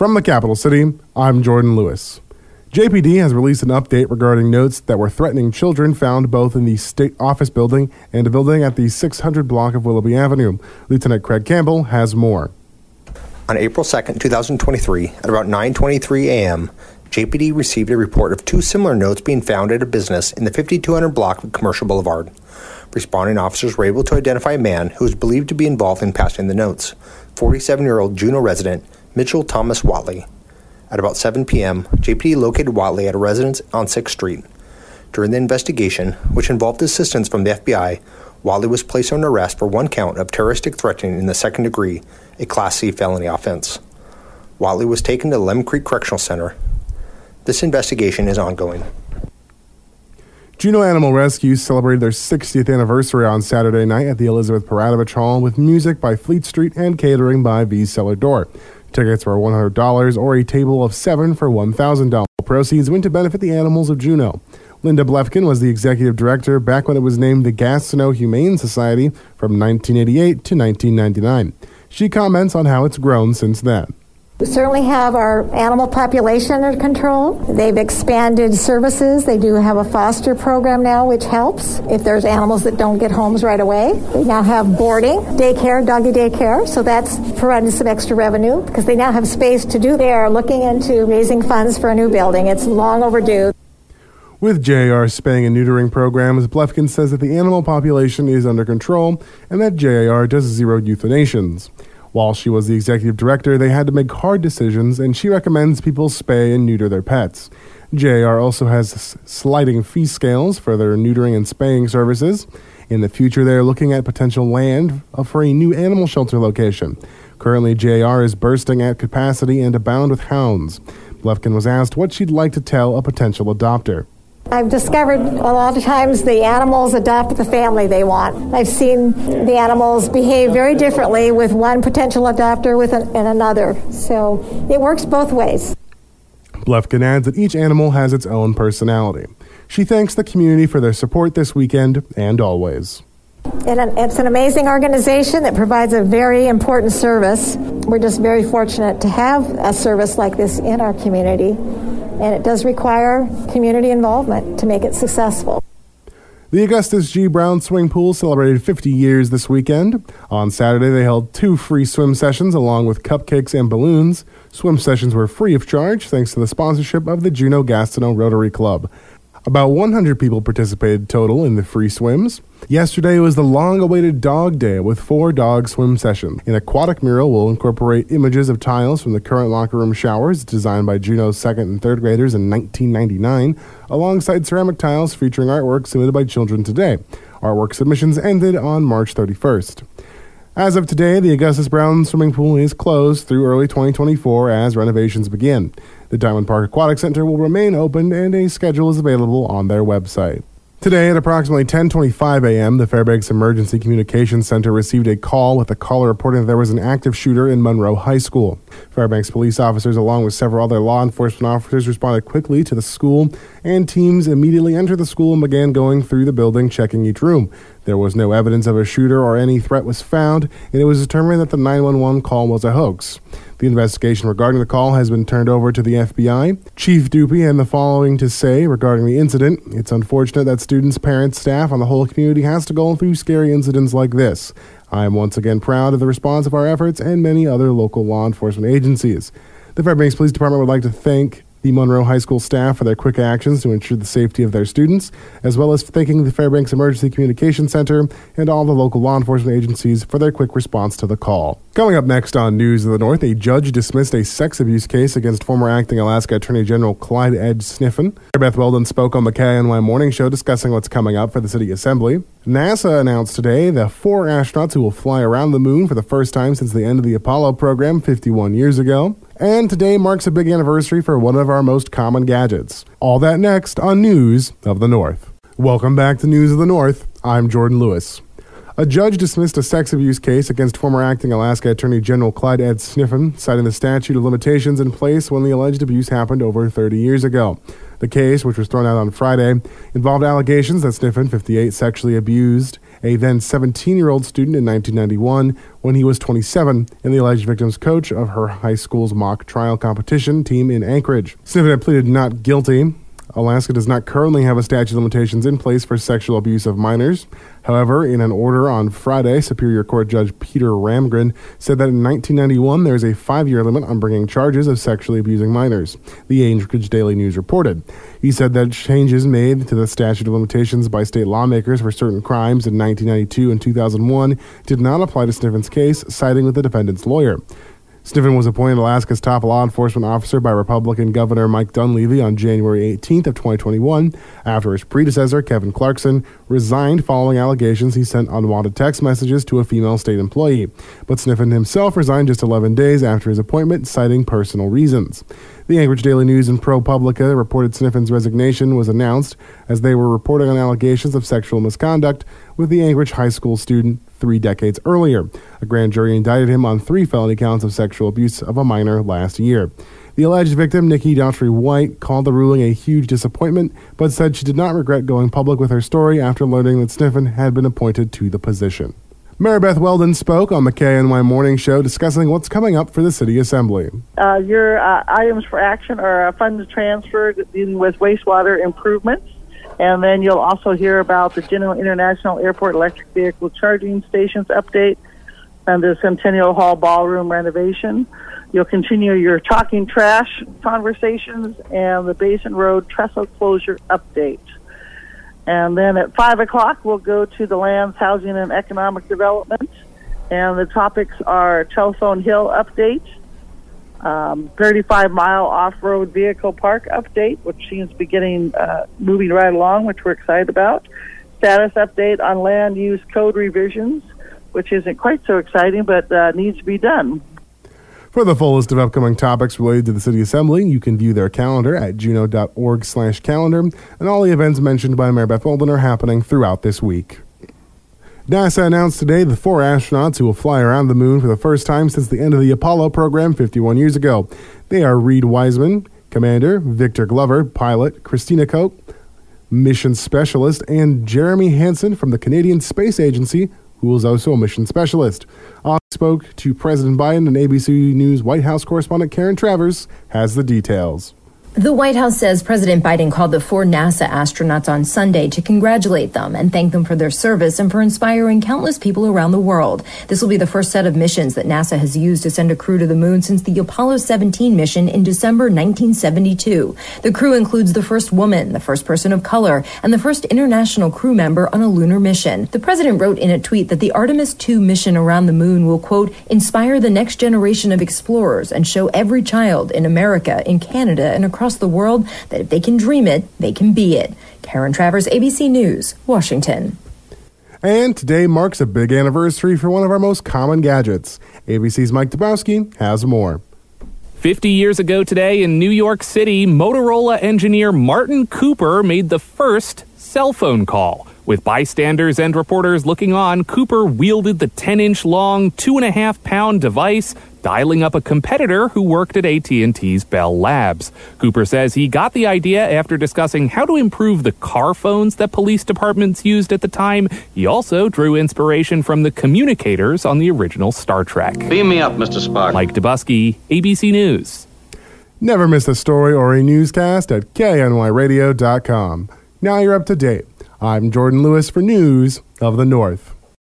From the capital city, I'm Jordan Lewis. JPD has released an update regarding notes that were threatening children found both in the state office building and a building at the 600 block of Willoughby Avenue. Lieutenant Craig Campbell has more. On April 2, 2023, at about 9:23 a.m., JPD received a report of two similar notes being found at a business in the 5200 block of Commercial Boulevard. Responding officers were able to identify a man who was believed to be involved in passing the notes, 47-year-old Juneau resident Mitchell Thomas Watley. At about 7 p.m., JPD located Watley at a residence on 6th Street. During the investigation, which involved assistance from the FBI, Watley was placed under arrest for one count of terroristic threatening in the second degree, a Class C felony offense. Watley was taken to Lemon Creek Correctional Center. This investigation is ongoing. Juneau Animal Rescue celebrated their 60th anniversary on Saturday night at the Elizabeth Peratrovich Hall with music by Fleet Street and catering by V Cellar Door. Tickets were $100 or a table of seven for $1,000. Proceeds went to benefit the animals of Juneau. Linda Blefkin was the executive director back when it was named the Gastineau Humane Society from 1988 to 1999. She comments on how it's grown since then. We certainly have our animal population under control. They've expanded services. They do have a foster program now, which helps if there's animals that don't get homes right away. They now have boarding, daycare, doggy daycare, so that's providing some extra revenue because they now have space to do. They are looking into raising funds for a new building. It's long overdue. With JAR's spaying and neutering programs, Blefkin says that the animal population is under control and that JAR does zero euthanations. While she was the executive director, they had to make hard decisions, and she recommends people spay and neuter their pets. JAR also has sliding fee scales for their neutering and spaying services. In the future, they are looking at potential land for a new animal shelter location. Currently, JAR is bursting at capacity and abound with hounds. Blefkin was asked what she'd like to tell a potential adopter. I've discovered a lot of times the animals adopt the family they want. I've seen the animals behave very differently with one potential adopter with an, and another. So it works both ways. Blefkin adds that each animal has its own personality. She thanks the community for their support this weekend and always. And it's an amazing organization that provides a very important service. We're just very fortunate to have a service like this in our community and it does require community involvement to make it successful. The Augustus G. Brown Swimming Pool celebrated 50 years this weekend. On Saturday, they held two free swim sessions along with cupcakes and balloons. Swim sessions were free of charge thanks to the sponsorship of the Juneau Gastineau Rotary Club. About 100 people participated total in the free swims. Yesterday was the long awaited Dog Day with four dog swim sessions. An aquatic mural will incorporate images of tiles from the current locker room showers designed by Juneau's second and third graders in 1999, alongside ceramic tiles featuring artwork submitted by children today. Artwork submissions ended on March 31st. As of today, the Augustus Brown swimming pool is closed through early 2024 as renovations begin. The Diamond Park Aquatic Center will remain open and a schedule is available on their website. Today at approximately 10:25 a.m., the Fairbanks Emergency Communications Center received a call with a caller reporting that there was an active shooter in Monroe High School. Fairbanks police officers along with several other law enforcement officers responded quickly to the school and teams immediately entered the school and began going through the building checking each room. There was no evidence of a shooter or any threat was found, and it was determined that the 911 call was a hoax. The investigation regarding the call has been turned over to the FBI. Chief Dupee had the following to say regarding the incident. It's unfortunate that students, parents, staff, and the whole community has to go through scary incidents like this. I am once again proud of the response of our efforts and many other local law enforcement agencies. The Fairbanks Police Department would like to thank the Monroe High School staff for their quick actions to ensure the safety of their students, as well as thanking the Fairbanks Emergency Communication Center and all the local law enforcement agencies for their quick response to the call. Coming up next on News of the North, a judge dismissed a sex abuse case against former acting Alaska Attorney General Clyde Ed Sniffen. Beth Weldon spoke on the KINY Morning Show discussing what's coming up for the City Assembly. NASA announced today the four astronauts who will fly around the moon for the first time since the end of the Apollo program 51 years ago. And today marks a big anniversary for one of our most common gadgets. All that next on News of the North. Welcome back to News of the North. I'm Jordan Lewis. A judge dismissed a sex abuse case against former acting Alaska Attorney General Clyde Ed Sniffen, citing the statute of limitations in place when the alleged abuse happened over 30 years ago. The case, which was thrown out on Friday, involved allegations that Sniffen, 58, sexually abused a then 17 year old student in 1991 when he was 27 and the alleged victim's coach of her high school's mock trial competition team in Anchorage. Sniffen had pleaded not guilty. Alaska does not currently have a statute of limitations in place for sexual abuse of minors. However, in an order on Friday, Superior Court Judge Peter Ramgren said that in 1991 there is a five year limit on bringing charges of sexually abusing minors, the Anchorage Daily News reported. He said that changes made to the statute of limitations by state lawmakers for certain crimes in 1992 and 2001 did not apply to Sniffen's case, siding with the defendant's lawyer. Sniffen was appointed Alaska's top law enforcement officer by Republican Governor Mike Dunleavy on January 18th of 2021 after his predecessor Kevin Clarkson resigned following allegations he sent unwanted text messages to a female state employee. But Sniffen himself resigned just 11 days after his appointment citing personal reasons. The Anchorage Daily News and ProPublica reported Sniffen's resignation was announced as they were reporting on allegations of sexual misconduct with the Anchorage high school student three decades earlier. A grand jury indicted him on three felony counts of sexual abuse of a minor last year. The alleged victim, Nikki Dougherty White, called the ruling a huge disappointment, but said she did not regret going public with her story after learning that Sniffen had been appointed to the position. Mayor Beth Weldon spoke on the KINY Morning Show discussing what's coming up for the City Assembly. Uh, your uh, items for action are uh, funds transfer dealing with wastewater improvements. And then you'll also hear about the Juneau International Airport electric vehicle charging stations update and the Centennial Hall ballroom renovation. You'll continue your talking trash conversations and the Basin Road trestle closure update. And then at 5 o'clock, we'll go to the Lands, Housing, and Economic Development. And the topics are Telephone Hill update, um, 35 mile off road vehicle park update, which seems to be getting uh, moving right along, which we're excited about. Status update on land use code revisions, which isn't quite so exciting, but uh, needs to be done. For the full list of upcoming topics related to the City Assembly, you can view their calendar at juneau.org slash calendar, and all the events mentioned by Mayor Beth Weldon are happening throughout this week. NASA announced today the four astronauts who will fly around the moon for the first time since the end of the Apollo program 51 years ago. They are Reid Wiseman, Commander, Victor Glover, Pilot, Christina Koch, Mission Specialist, and Jeremy Hansen from the Canadian Space Agency, who is also a mission specialist. I spoke to President Biden and ABC News White House correspondent Karen Travers has the details. The White House says President Biden called the four NASA astronauts on Sunday to congratulate them and thank them for their service and for inspiring countless people around the world. This will be the first set of missions that NASA has used to send a crew to the moon since the Apollo 17 mission in December 1972. The crew includes the first woman, the first person of color, and the first international crew member on a lunar mission. The president wrote in a tweet that the Artemis 2 mission around the moon will, quote, inspire the next generation of explorers and show every child in America, in Canada, and across across the world that if they can dream it, they can be it. Karen Travers, ABC News, Washington. And today marks a big anniversary for one of our most common gadgets. ABC's Mike Dobuski has more. 50 years ago today in New York City, Motorola engineer Martin Cooper made the first cell phone call. With bystanders and reporters looking on, Cooper wielded the 10 inch long, 2.5 pound device dialing up a competitor who worked at AT&T's Bell Labs. Cooper says he got the idea after discussing how to improve the car phones that police departments used at the time. He also drew inspiration from the communicators on the original Star Trek. Beam me up, Mr. Spock. Mike Dobuski, ABC News. Never miss a story or a newscast at kinyradio.com. Now you're up to date. I'm Jordan Lewis for News of the North.